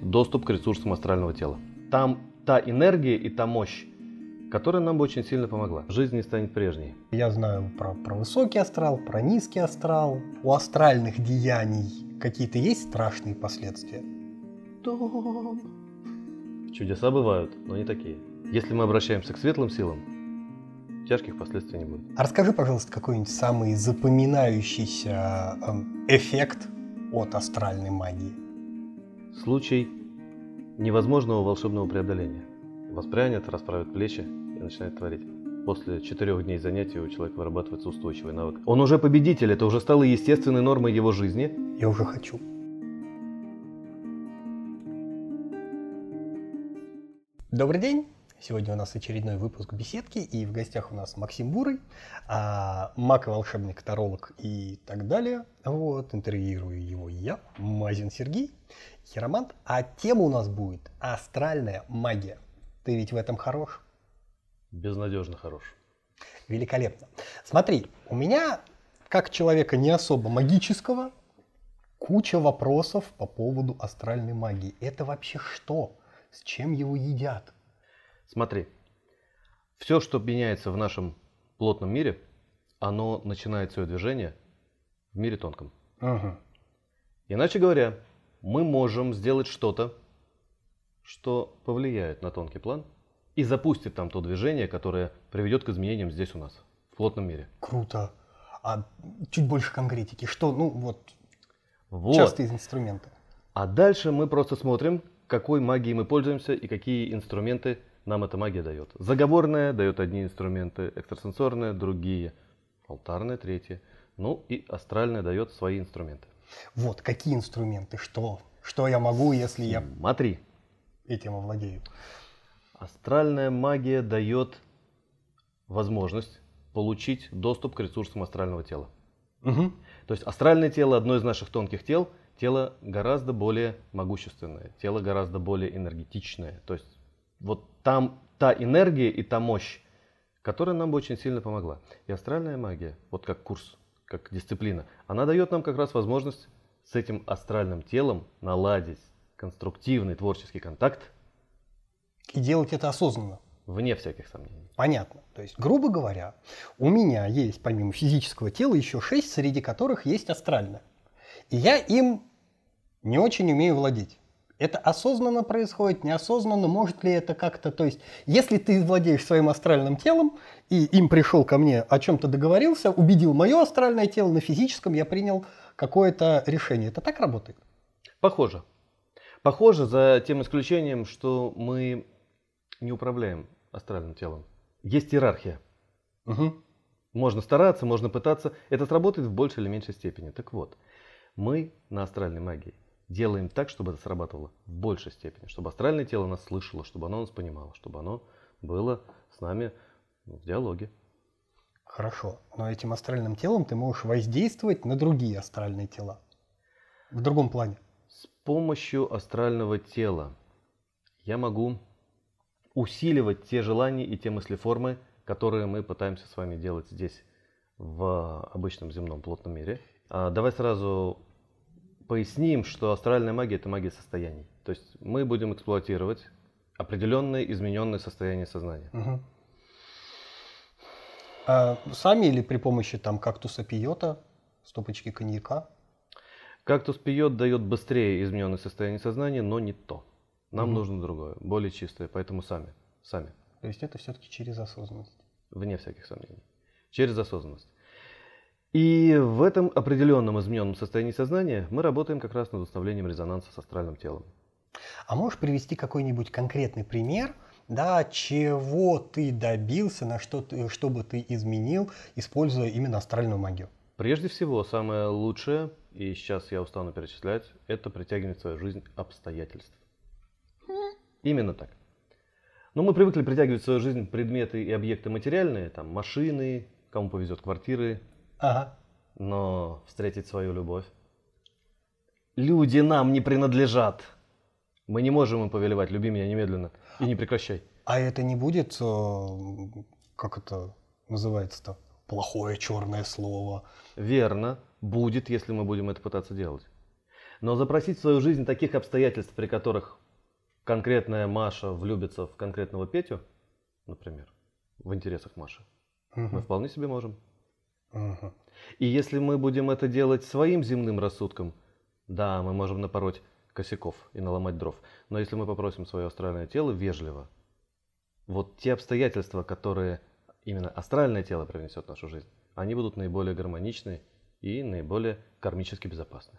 доступ к ресурсам астрального тела. Там та энергия и та мощь, которая нам бы очень сильно помогла. Жизнь не станет прежней. Я знаю про, про высокий астрал, про низкий астрал. У астральных деяний какие-то есть страшные последствия? Том. Чудеса бывают, но не такие. Если мы обращаемся к светлым силам, тяжких последствий не будет. А расскажи, пожалуйста, какой-нибудь самый запоминающийся эм, эффект от астральной магии. Случай невозможного волшебного преодоления. Воспрянет, расправит плечи и начинает творить. После четырех дней занятий у человека вырабатывается устойчивый навык. Он уже победитель, это уже стало естественной нормой его жизни. Я уже хочу. Добрый день! Сегодня у нас очередной выпуск беседки, и в гостях у нас Максим Бурый, а, маг и волшебник, таролог и так далее. Вот, интервьюирую его я, Мазин Сергей, хиромант. А тема у нас будет астральная магия. Ты ведь в этом хорош? Безнадежно хорош. Великолепно. Смотри, у меня, как человека не особо магического, куча вопросов по поводу астральной магии. Это вообще что? С чем его едят? Смотри, все, что меняется в нашем плотном мире, оно начинает свое движение в мире тонком. Угу. Иначе говоря, мы можем сделать что-то, что повлияет на тонкий план и запустит там то движение, которое приведет к изменениям здесь у нас, в плотном мире. Круто. А чуть больше конкретики. Что, ну вот, Вот. частые инструменты. А дальше мы просто смотрим, какой магией мы пользуемся и какие инструменты нам эта магия дает. Заговорная дает одни инструменты, экстрасенсорная другие, алтарная третья. Ну и астральная дает свои инструменты. Вот, какие инструменты, что? Что я могу, если я Смотри, этим овладею? астральная магия дает возможность получить доступ к ресурсам астрального тела. Угу. То есть астральное тело, одно из наших тонких тел, тело гораздо более могущественное, тело гораздо более энергетичное. То есть вот там та энергия и та мощь, которая нам бы очень сильно помогла. И астральная магия, вот как курс, как дисциплина, она дает нам как раз возможность с этим астральным телом наладить конструктивный творческий контакт И делать это осознанно. вне всяких сомнений. Понятно. То есть, грубо говоря, у меня есть помимо физического тела еще шесть, среди которых есть астральное. И я им не очень умею владеть. Это осознанно происходит, неосознанно, может ли это как-то, то есть, если ты владеешь своим астральным телом, и им пришел ко мне, о чем-то договорился, убедил мое астральное тело, на физическом я принял какое-то решение. Это так работает? Похоже. Похоже за тем исключением, что мы не управляем астральным телом. Есть иерархия. Угу. Можно стараться, можно пытаться. Это сработает в большей или меньшей степени. Так вот, мы на астральной магии делаем так, чтобы это срабатывало в большей степени. Чтобы астральное тело нас слышало, чтобы оно нас понимало, чтобы оно было с нами ну, в диалоге. Хорошо. Но этим астральным телом ты можешь воздействовать на другие астральные тела. В другом плане. С помощью астрального тела я могу усиливать те желания и те мыслеформы, которые мы пытаемся с вами делать здесь, в обычном земном плотном мире. А, Давай сразу поясним, что астральная магия – это магия состояний. То есть мы будем эксплуатировать определенные измененные состояния сознания. Мгм. А сами или при помощи там кактуса пиота, стопочки коньяка? Кактус пьет, дает быстрее измененное состояние сознания, но не то. Нам Мгм. нужно другое, более чистое, поэтому сами, сами. То есть это все-таки через осознанность. вне всяких сомнений, через осознанность. И в этом определенном измененном состоянии сознания мы работаем как раз над установлением резонанса с астральным телом. А можешь привести какой-нибудь конкретный пример, да, чего ты добился, на что ты, что бы ты изменил, используя именно астральную магию? Прежде всего, самое лучшее, и сейчас я устану перечислять, это притягивать в свою жизнь обстоятельств. Именно так. Но мы привыкли притягивать в свою жизнь предметы и объекты материальные, там машины, кому повезет квартиры, Ага. но встретить свою любовь. Люди нам не принадлежат. Мы не можем им повелевать, люби меня немедленно и не прекращай. А это не будет, э, как это называется-то, плохое черное слово? Верно, будет, если мы будем это пытаться делать. Но запросить в свою жизнь таких обстоятельств, при которых конкретная Маша влюбится в конкретного Петю, например, в интересах Маши, Мгм. мы вполне себе можем. Мгм. И если мы будем это делать своим земным рассудком, да, мы можем напороть косяков и наломать дров. Но если мы попросим свое астральное тело вежливо, вот те обстоятельства, которые именно астральное тело привнесет в нашу жизнь, они будут наиболее гармоничны и наиболее кармически безопасны.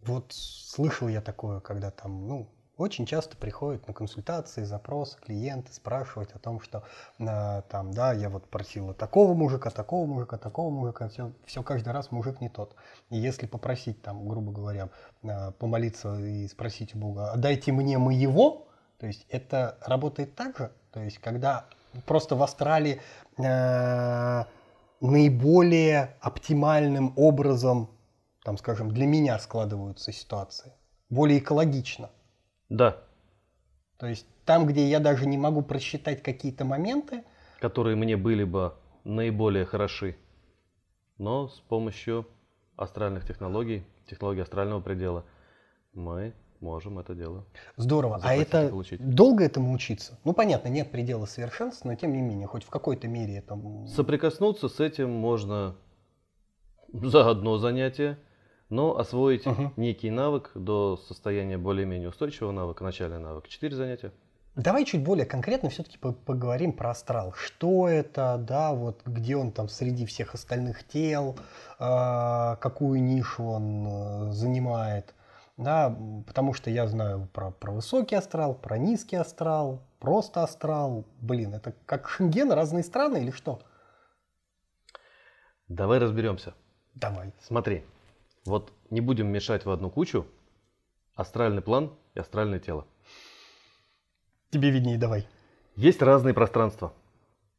Вот слышал я такое, когда там, ну, очень часто приходят на консультации, запросы клиенты спрашивать о том, что а, там, да, я вот просила такого мужика, такого мужика, такого мужика, все, все каждый раз мужик не тот. И если попросить там, грубо говоря, а, помолиться и спросить у Бога, «А дайте мне моего, то есть это работает так же, то есть когда просто в астрале а, наиболее оптимальным образом, там, скажем, для меня складываются ситуации, более экологично. Да, То есть там, где я даже не могу просчитать какие-то моменты, которые мне были бы наиболее хороши, но с помощью астральных технологий, технологий астрального предела, мы можем это дело. здорово. А это получить. долго этому учиться? Ну, понятно, нет предела совершенства, но тем не менее, хоть в какой-то мере это... Соприкоснуться с этим можно за одно занятие, но освоить Мгм. некий навык до состояния более-менее устойчивого навыка, начальный навык, 4 занятия. Давай чуть более конкретно все-таки поговорим про астрал. Что это, да, вот где он там среди всех остальных тел, а, какую нишу он э, занимает, да, потому что я знаю про, про высокий астрал, про низкий астрал, просто астрал. Блин, это как шенген, разные страны или что? Давай разберемся. Давай. Смотри, вот не будем мешать в одну кучу астральный план и астральное тело. Тебе виднее, давай. Есть разные пространства.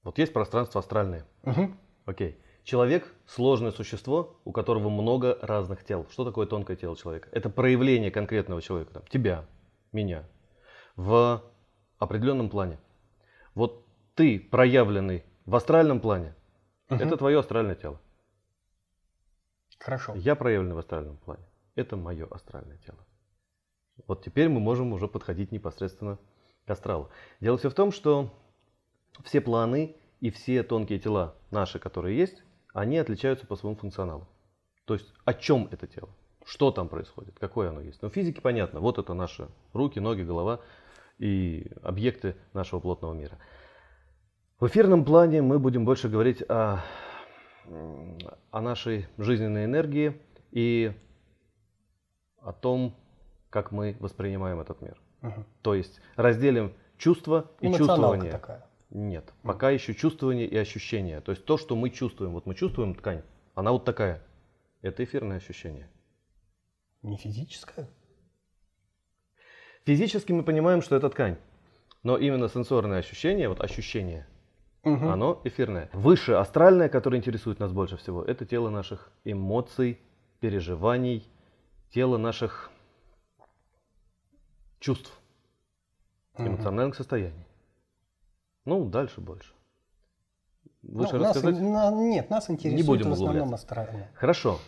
Вот есть пространство астральное. Мгм. Окей. Человек – сложное существо, у которого много разных тел. Что такое тонкое тело человека? Это проявление конкретного человека, там, тебя, меня, в определенном плане. Вот ты, проявленный в астральном плане, Мгм. это твое астральное тело. Хорошо. Я проявленный в астральном плане. Это мое астральное тело. Вот теперь мы можем уже подходить непосредственно к астралу. Дело все в том, что все планы и все тонкие тела наши, которые есть, они отличаются по своему функционалу. То есть о чем это тело? Что там происходит? Какое оно есть? Ну, в физике понятно. Вот это наши руки, ноги, голова и объекты нашего плотного мира. В эфирном плане мы будем больше говорить о, о нашей жизненной энергии и о том, как мы воспринимаем этот мир. Мгм. То есть разделим чувства и чувствование. такая. Нет, пока еще чувствование и ощущение. То есть то, что мы чувствуем. Вот мы чувствуем ткань, она вот такая. Это эфирное ощущение. Не физическая? Физически мы понимаем, что это ткань. Но именно сенсорное ощущение, вот ощущение, Мгм. оно эфирное. Выше астральное, которое интересует нас больше всего, это тело наших эмоций, переживаний, тело наших чувств, эмоциональных состояний. Ну, дальше больше. Ну, Выше нас, рассказать? на- нет, нас интересует будем в основном астральное. Хорошо.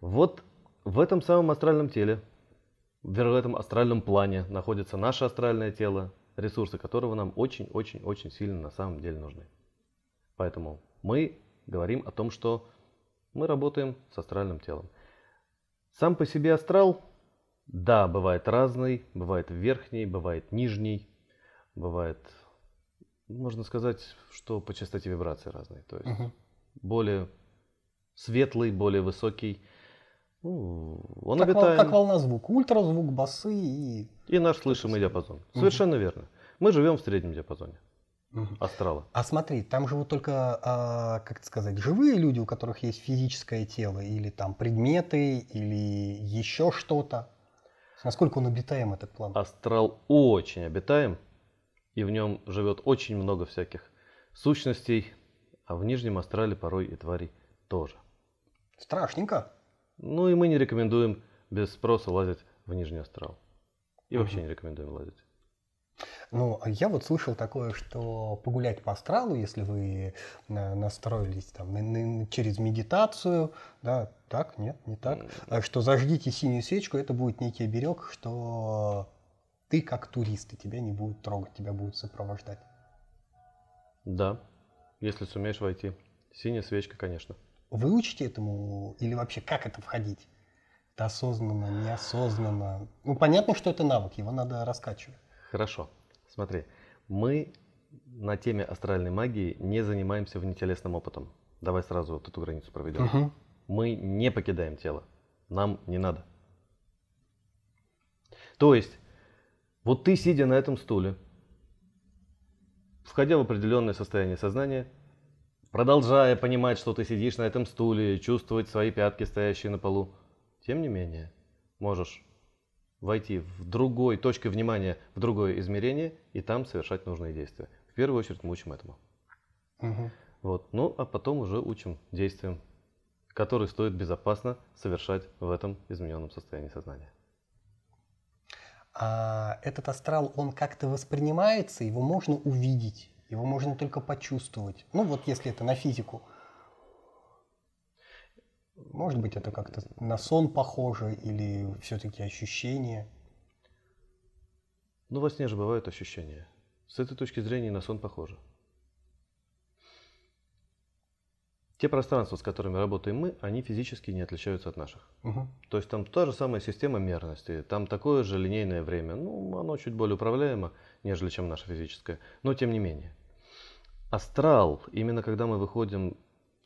Вот в этом самом астральном теле, в этом астральном плане находится наше астральное тело, ресурсы которого нам очень-очень-очень сильно на самом деле нужны. Поэтому мы говорим о том, что мы работаем с астральным телом. Сам по себе астрал, да, бывает разный, бывает верхний, бывает нижний, бывает, можно сказать, что по частоте вибрации разные. То есть Мгм. более светлый, более высокий. Ну, он Как, обитаем. как волна звука. Ультразвук, басы и... И наш слышимый диапазон. Совершенно верно. Мы живем в среднем диапазоне Мгм. астрала. А смотри, там живут только, а, как это сказать, живые люди, у которых есть физическое тело, или там предметы, или еще что-то. Насколько он обитаем, этот план? Астрал очень обитаем, и в нем живет очень много всяких сущностей, а в нижнем астрале порой и тварей тоже. Страшненько. Ну и мы не рекомендуем без спроса лазить в нижний астрал. И вообще не рекомендуем лазить. Ну, я вот слышал такое, что погулять по астралу, если вы настроились там на, на, через медитацию, да, так, нет, не так, а что зажгите синюю свечку, это будет некий оберег, что ты как турист, и тебя не будут трогать, тебя будут сопровождать. Да, если сумеешь войти. Синяя свечка, конечно. Вы учите этому или вообще как это входить? Это осознанно, неосознанно? Ну, понятно, что это навык, его надо раскачивать. Хорошо. Смотри, мы на теме астральной магии не занимаемся внетелесным опытом. Давай сразу вот эту границу проведем. Угу. Мы не покидаем тело. Нам не надо. То есть, вот ты, сидя на этом стуле, входя в определенное состояние сознания, продолжая понимать, что ты сидишь на этом стуле, чувствовать свои пятки, стоящие на полу, тем не менее, можешь войти в другой точкой внимания, в другое измерение и там совершать нужные действия. В первую очередь мы учим этому. Угу. Вот. Ну, а потом уже учим действиям, которые стоит безопасно совершать в этом измененном состоянии сознания. А этот астрал, он как-то воспринимается, его можно увидеть, его можно только почувствовать. Ну вот если это на физику. Может быть, это как-то на сон похоже или все-таки ощущение? Ну, во сне же бывают ощущения. С этой точки зрения на сон похоже. Те пространства, с которыми работаем мы, они физически не отличаются от наших. Угу. То есть там та же самая система мерности, там такое же линейное время. Ну, оно чуть более управляемо, нежели чем наше физическое. Но тем не менее. Астрал, именно когда мы выходим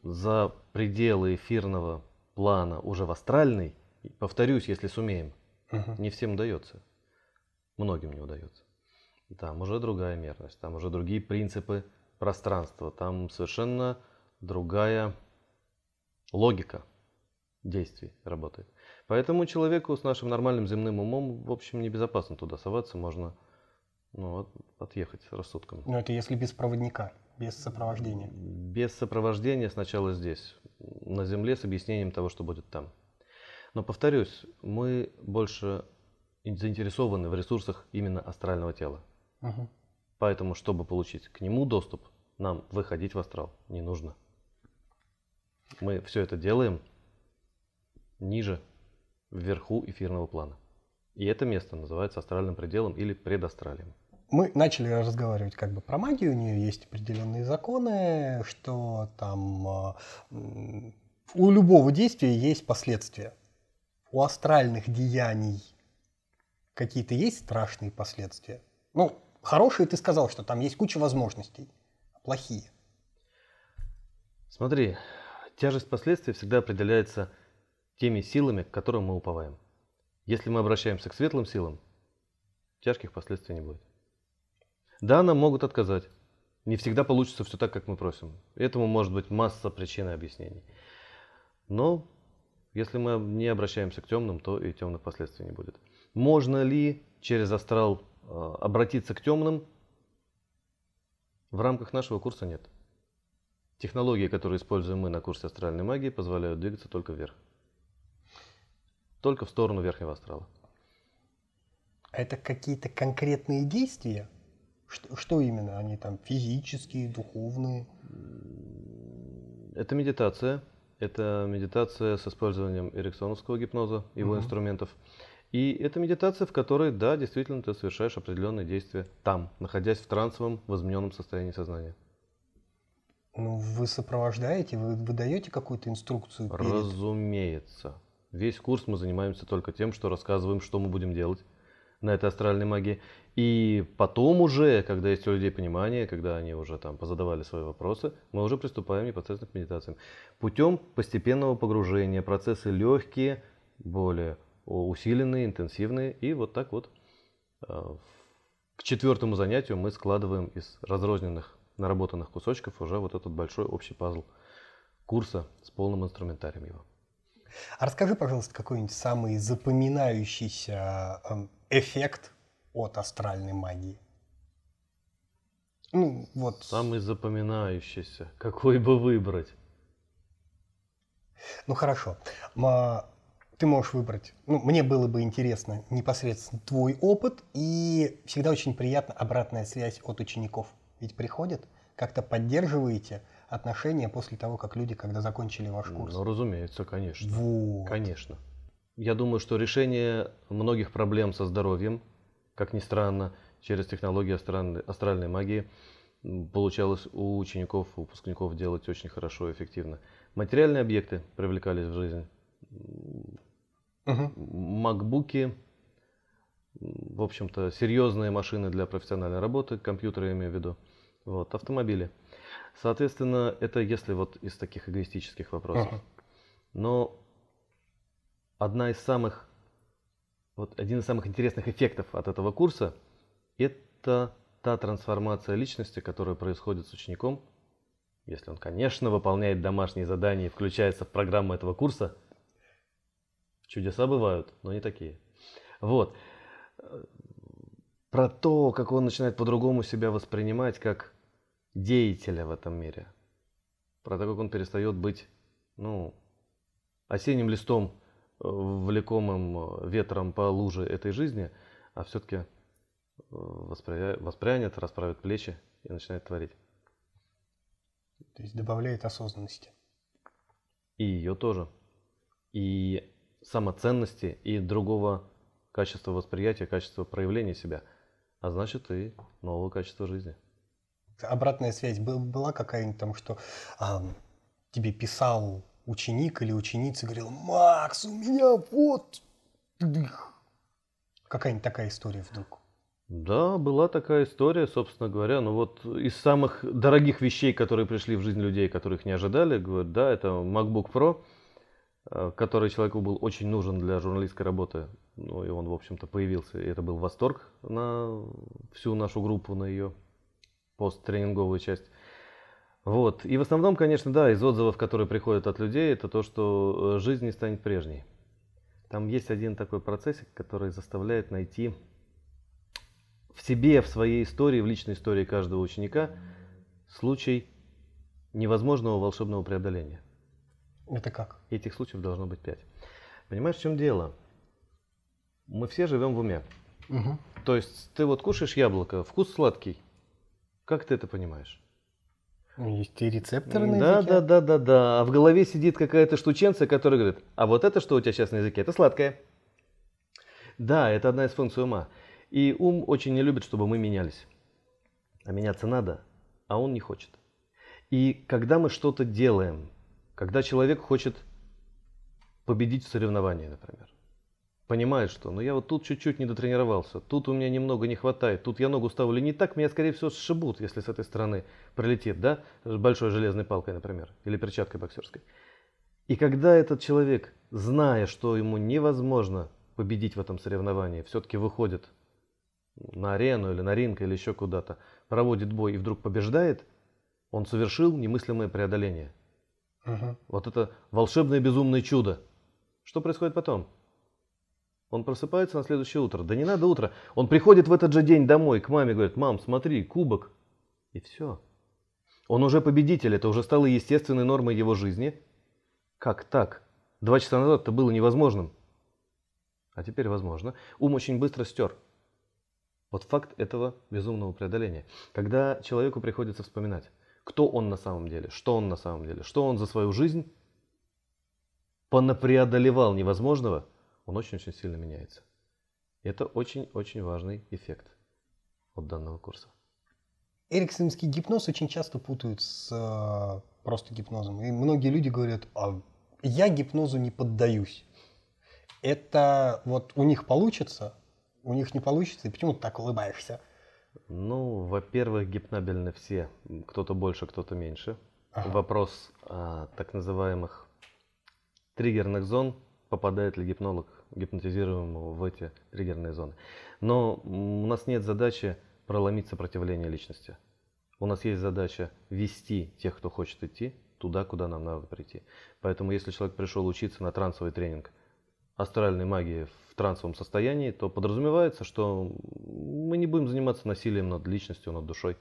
за пределы эфирного плана уже в астральный, повторюсь, если сумеем, угу. не всем удается. Многим не удается. Там уже другая мерность, там уже другие принципы пространства, там совершенно другая логика действий работает. Поэтому человеку с нашим нормальным земным умом, в общем, небезопасно туда соваться, можно ну, отъехать с рассудком. Но это если без проводника. Без сопровождения. Без сопровождения сначала здесь, на Земле, с объяснением того, что будет там. Но повторюсь, мы больше заинтересованы в ресурсах именно астрального тела. Угу. Поэтому, чтобы получить к нему доступ, нам выходить в астрал не нужно. Мы все это делаем ниже, вверху эфирного плана. И это место называется астральным пределом или предастралием мы начали разговаривать как бы про магию, у нее есть определенные законы, что там а, у любого действия есть последствия. У астральных деяний какие-то есть страшные последствия? Ну, хорошие ты сказал, что там есть куча возможностей, а плохие. Смотри, тяжесть последствий всегда определяется теми силами, к которым мы уповаем. Если мы обращаемся к светлым силам, тяжких последствий не будет. Да, нам могут отказать. Не всегда получится все так, как мы просим. Этому может быть масса причин и объяснений. Но если мы не обращаемся к темным, то и темных последствий не будет. Можно ли через астрал э, обратиться к темным? В рамках нашего курса нет. Технологии, которые используем мы на курсе астральной магии, позволяют двигаться только вверх. Только в сторону верхнего астрала. Это какие-то конкретные действия? Что, что именно? Они там физические, духовные? Это медитация. Это медитация с использованием эриксоновского гипноза, его угу. инструментов. И это медитация, в которой, да, действительно, ты совершаешь определенные действия там, находясь в трансовом, возмененном состоянии сознания. Ну, вы сопровождаете, вы выдаете какую-то инструкцию? Перед... Разумеется. Весь курс мы занимаемся только тем, что рассказываем, что мы будем делать на этой астральной магии. И потом уже, когда есть у людей понимание, когда они уже там позадавали свои вопросы, мы уже приступаем непосредственно к медитациям. Путем постепенного погружения, процессы легкие, более усиленные, интенсивные. И вот так вот э, к четвертому занятию мы складываем из разрозненных наработанных кусочков уже вот этот большой общий пазл курса с полным инструментарием его. А расскажи, пожалуйста, какой-нибудь самый запоминающийся эм, эффект от астральной магии? Ну, вот. Самый запоминающийся. Какой бы выбрать? Ну хорошо. Ты можешь выбрать. Ну, мне было бы интересно непосредственно твой опыт и всегда очень приятно обратная связь от учеников. Ведь приходят, как-то поддерживаете отношения после того, как люди, когда закончили ваш курс. Ну, разумеется, конечно. Вот. Конечно. Я думаю, что решение многих проблем со здоровьем, как ни странно, через технологии астральной, астральной магии, получалось у учеников, у выпускников делать очень хорошо и эффективно. Материальные объекты привлекались в жизнь. Мгм. Макбуки, в общем-то, серьезные машины для профессиональной работы, компьютеры я имею в виду, вот, автомобили. Соответственно, это если вот из таких эгоистических вопросов. Мгм. Но одна из самых, вот один из самых интересных эффектов от этого курса – это та трансформация личности, которая происходит с учеником, если он, конечно, выполняет домашние задания и включается в программу этого курса. Чудеса бывают, но не такие. Вот. Про то, как он начинает по-другому себя воспринимать как деятеля в этом мире. Про то, как он перестает быть, ну, осенним листом, влекомым э, ветром по луже этой жизни, а все-таки воспрянет, расправит плечи и начинает творить. То есть добавляет осознанности. И ее тоже. И самоценности, и другого качества восприятия, качества проявления себя. А значит и нового качества жизни. Обратная связь был- была какая-нибудь там, что а, тебе писал ученик или ученица, говорил, Макс, у меня вот... тыдых». Какая-нибудь такая история вдруг. Да, была такая история, собственно говоря. Ну вот из самых дорогих вещей, которые пришли в жизнь людей, которых не ожидали, говорят, да, это MacBook Pro, э, который человеку был очень нужен для журналистской работы. Ну и он, в общем-то, появился. И это был восторг на всю нашу группу, на ее посттренинговую часть. Вот. И в основном, конечно, да, из отзывов, которые приходят от людей, это то, что э, жизнь не станет прежней. Там есть один такой процессик, который заставляет найти в себе, в своей истории, в личной истории каждого ученика случай невозможного волшебного преодоления. Это как? Этих случаев должно быть пять. Понимаешь, в чем дело? Мы все живем в уме. Мгм. То есть ты вот кушаешь яблоко, вкус сладкий. Как ты это понимаешь? Есть и рецепторы на Да, языке. да, да, да, да. А в голове сидит какая-то штученция, которая говорит, а вот это что у тебя сейчас на языке, это сладкое. Да, это одна из функций ума. И ум очень не любит, чтобы мы менялись. А меняться надо, а он не хочет. И когда мы что-то делаем, когда человек хочет победить в соревновании, например, понимает, что ну я вот тут чуть-чуть не дотренировался, тут у меня немного не хватает, тут я ногу ставлю не так, меня скорее всего сшибут, если с этой стороны прилетит, да, с большой железной палкой, например, или перчаткой боксерской. И когда этот человек, зная, что ему невозможно победить в этом соревновании, все-таки выходит на арену или на ринг или еще куда-то, проводит бой и вдруг побеждает, он совершил немыслимое преодоление. Мгм. Вот это волшебное безумное чудо. Что происходит потом? Он просыпается на следующее утро. Да не надо утро. Он приходит в этот же день домой к маме, говорит, мам, смотри, кубок. И все. Он уже победитель, это уже стало естественной нормой его жизни. Как так? Два часа назад это было невозможным. А теперь возможно. Ум очень быстро стер. Вот факт этого безумного преодоления. Когда человеку приходится вспоминать, кто он на самом деле, что он на самом деле, что он за свою жизнь понапреодолевал невозможного, он очень-очень сильно меняется. Это очень-очень важный эффект от данного курса. Эриксонский гипноз очень часто путают с э, просто гипнозом. И многие люди говорят, а я гипнозу не поддаюсь. Это вот у них получится, у них не получится, и почему ты так улыбаешься? Ну, во-первых, гипнабельны все. Кто-то больше, кто-то меньше. Ага. Вопрос а, так называемых триггерных зон. Попадает ли гипнолог гипнотизируемого в эти триггерные зоны. Но у нас нет задачи проломить сопротивление личности. У нас есть задача вести тех, кто хочет идти, туда, куда нам надо прийти. Поэтому если человек пришел учиться на трансовый тренинг астральной магии в трансовом состоянии, то подразумевается, что мы не будем заниматься насилием над личностью, над душой,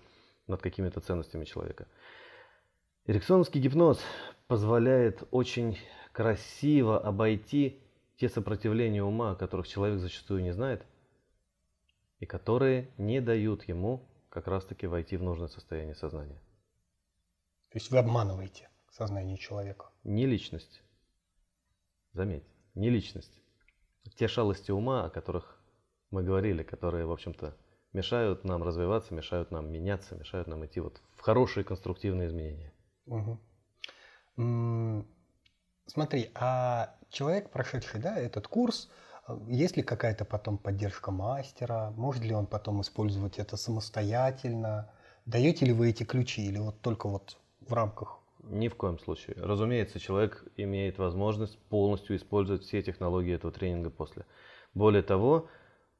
над какими-то ценностями человека. Эриксоновский гипноз позволяет очень красиво обойти те сопротивления ума, о которых человек зачастую не знает, и которые не дают ему как раз-таки войти в нужное состояние сознания. То есть вы обманываете сознание человека? Не личность. Заметь, не личность. Те шалости ума, о которых мы говорили, которые, в общем-то, мешают нам развиваться, мешают нам меняться, мешают нам идти вот в хорошие конструктивные изменения. Угу. Смотри, а человек, прошедший да, этот курс, есть ли какая-то потом поддержка мастера? Может ли он потом использовать это самостоятельно? Даете ли вы эти ключи или вот только вот в рамках? Ни в коем случае. Разумеется, человек имеет возможность полностью использовать все технологии этого тренинга после. Более того,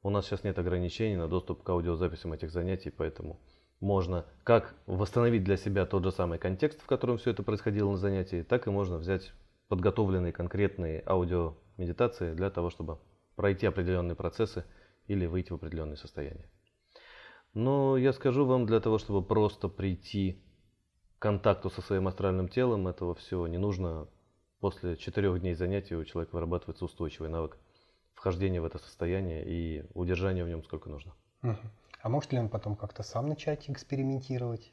у нас сейчас нет ограничений на доступ к аудиозаписям этих занятий, поэтому можно как восстановить для себя тот же самый контекст, в котором все это происходило на занятии, так и можно взять подготовленные конкретные аудиомедитации для того, чтобы пройти определенные процессы или выйти в определенное состояние. Но я скажу вам, для того, чтобы просто прийти к контакту со своим астральным телом, этого всего не нужно. После четырех дней занятий у человека вырабатывается устойчивый навык вхождения в это состояние и удержания в нем сколько нужно. А может ли он потом как-то сам начать экспериментировать?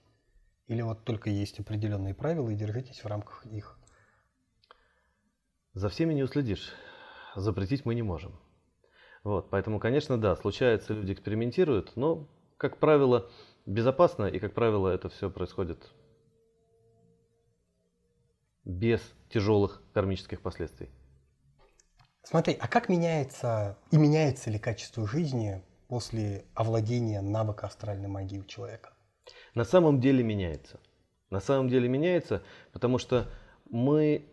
Или вот только есть определенные правила и держитесь в рамках их? За всеми не уследишь. Запретить мы не можем. Вот, поэтому, конечно, да, случается, люди экспериментируют, но, как правило, безопасно, и, как правило, это все происходит без тяжелых кармических последствий. Смотри, а как меняется и меняется ли качество жизни после овладения навыка астральной магии у человека? На самом деле меняется. На самом деле меняется, потому что мы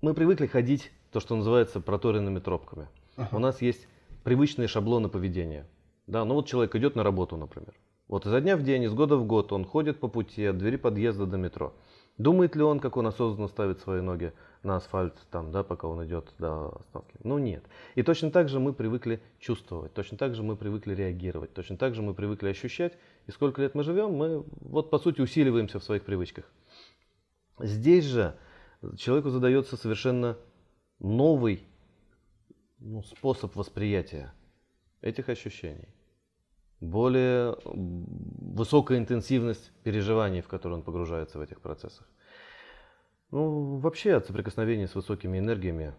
мы привыкли ходить, то, что называется, проторенными тропками. Uh-huh. У нас есть привычные шаблоны поведения. Да, ну вот человек идет на работу, например. Вот изо дня в день, из года в год он ходит по пути от двери подъезда до метро. Думает ли он, как он осознанно ставит свои ноги на асфальт, там, да, пока он идет до остановки? Ну нет. И точно так же мы привыкли чувствовать, точно так же мы привыкли реагировать, точно так же мы привыкли ощущать. И сколько лет мы живем, мы вот по сути усиливаемся в своих привычках. Здесь же человеку задается совершенно новый ну, способ восприятия этих ощущений. Более высокая интенсивность переживаний, в которые он погружается в этих процессах. Ну, вообще от соприкосновения с высокими энергиями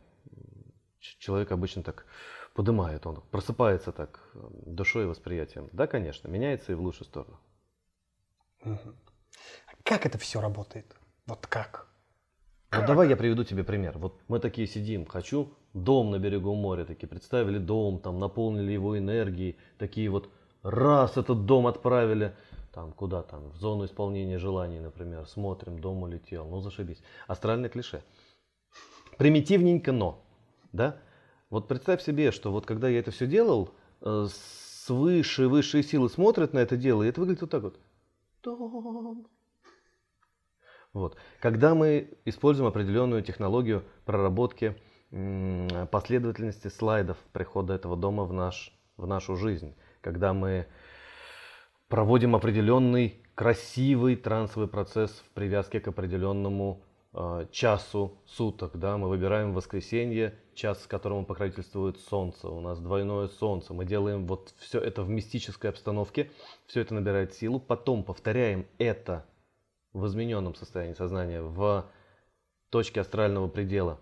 человек обычно так поднимает, он просыпается так душой и восприятием. Да, конечно, меняется и в лучшую сторону. Как это все работает? Вот как? Вот давай я приведу тебе пример. Вот мы такие сидим, хочу дом на берегу моря, такие представили дом, там наполнили его энергией, такие вот раз этот дом отправили, там куда там, в зону исполнения желаний, например, смотрим, дом улетел, ну зашибись. Астральное клише. Примитивненько, но, да? Вот представь себе, что вот когда я это все делал, э, свыше высшие силы смотрят на это дело, и это выглядит вот так вот. Дом, вот. Когда мы используем определенную технологию проработки последовательности слайдов прихода этого дома в, наш, в нашу жизнь, когда мы проводим определенный красивый трансовый процесс в привязке к определенному э, часу суток, да, мы выбираем воскресенье, час, которому покровительствует солнце, у нас двойное солнце, мы делаем вот все это в мистической обстановке, все это набирает силу, потом повторяем это в измененном состоянии сознания, в точке астрального предела,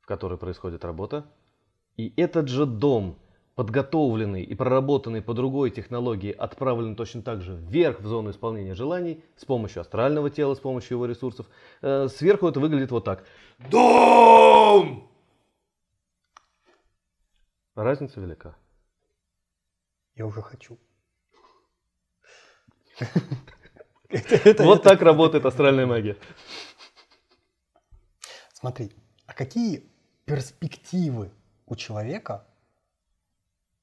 в которой происходит работа. И этот же дом, подготовленный и проработанный по другой технологии, отправлен точно так же вверх в зону исполнения желаний с помощью астрального тела, с помощью его ресурсов. Э, сверху это выглядит вот так. Дом! Разница велика. Я уже хочу. Вот так работает астральная магия. Смотри, а какие перспективы у человека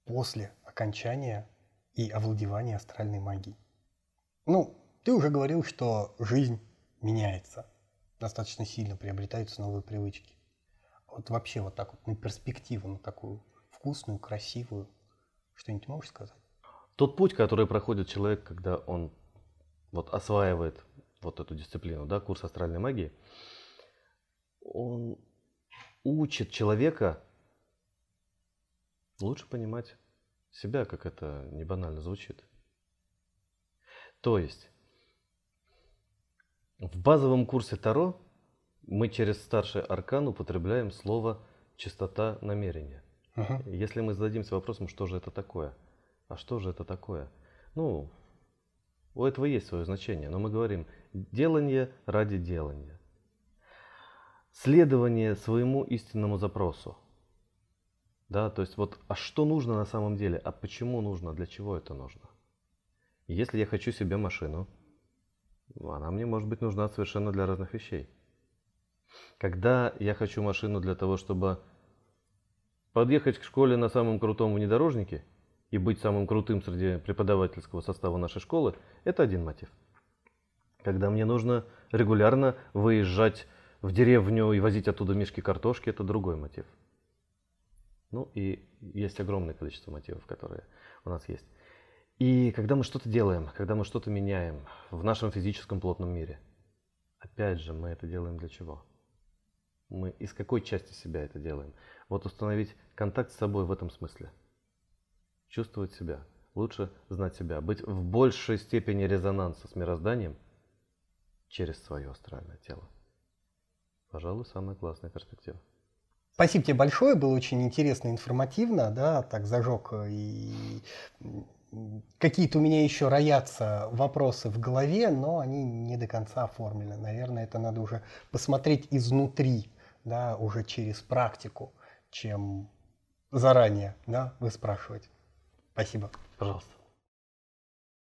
после окончания и овладевания астральной магией? Ну, ты уже говорил, что жизнь меняется достаточно сильно, приобретаются новые привычки. Вот вообще вот так вот на перспективу, на такую вкусную, красивую, что-нибудь можешь сказать? Тот путь, который проходит человек, когда он вот осваивает вот эту дисциплину, да, курс астральной магии, он учит человека лучше понимать себя, как это не банально звучит. То есть в базовом курсе Таро мы через старший аркан употребляем слово чистота намерения. Угу. Если мы зададимся вопросом, что же это такое, а что же это такое? Ну, у этого есть свое значение, но мы говорим делание ради делания. Следование своему истинному запросу. Да, то есть вот, а что нужно на самом деле, а почему нужно, для чего это нужно? Если я хочу себе машину, она мне может быть нужна совершенно для разных вещей. Когда я хочу машину для того, чтобы подъехать к школе на самом крутом внедорожнике и быть самым крутым среди преподавательского состава нашей школы, это один мотив. Когда мне нужно регулярно выезжать в деревню и возить оттуда мешки картошки, это другой мотив. Ну и есть огромное количество мотивов, которые у нас есть. И когда мы что-то делаем, когда мы что-то меняем в нашем физическом плотном мире, опять же, мы это делаем для чего? Мы из какой части себя это делаем? Вот установить контакт с собой в этом смысле. Чувствовать себя. Лучше знать себя. Быть в большей степени резонанса с мирозданием через свое астральное тело. Пожалуй, самая классная перспектива. Спасибо тебе большое, было очень интересно, информативно, да, так зажег и какие-то у меня еще роятся вопросы в голове, но они не до конца оформлены. Наверное, это надо уже посмотреть изнутри, да, уже через практику, чем заранее, да, вы спрашивать. Спасибо. Пожалуйста.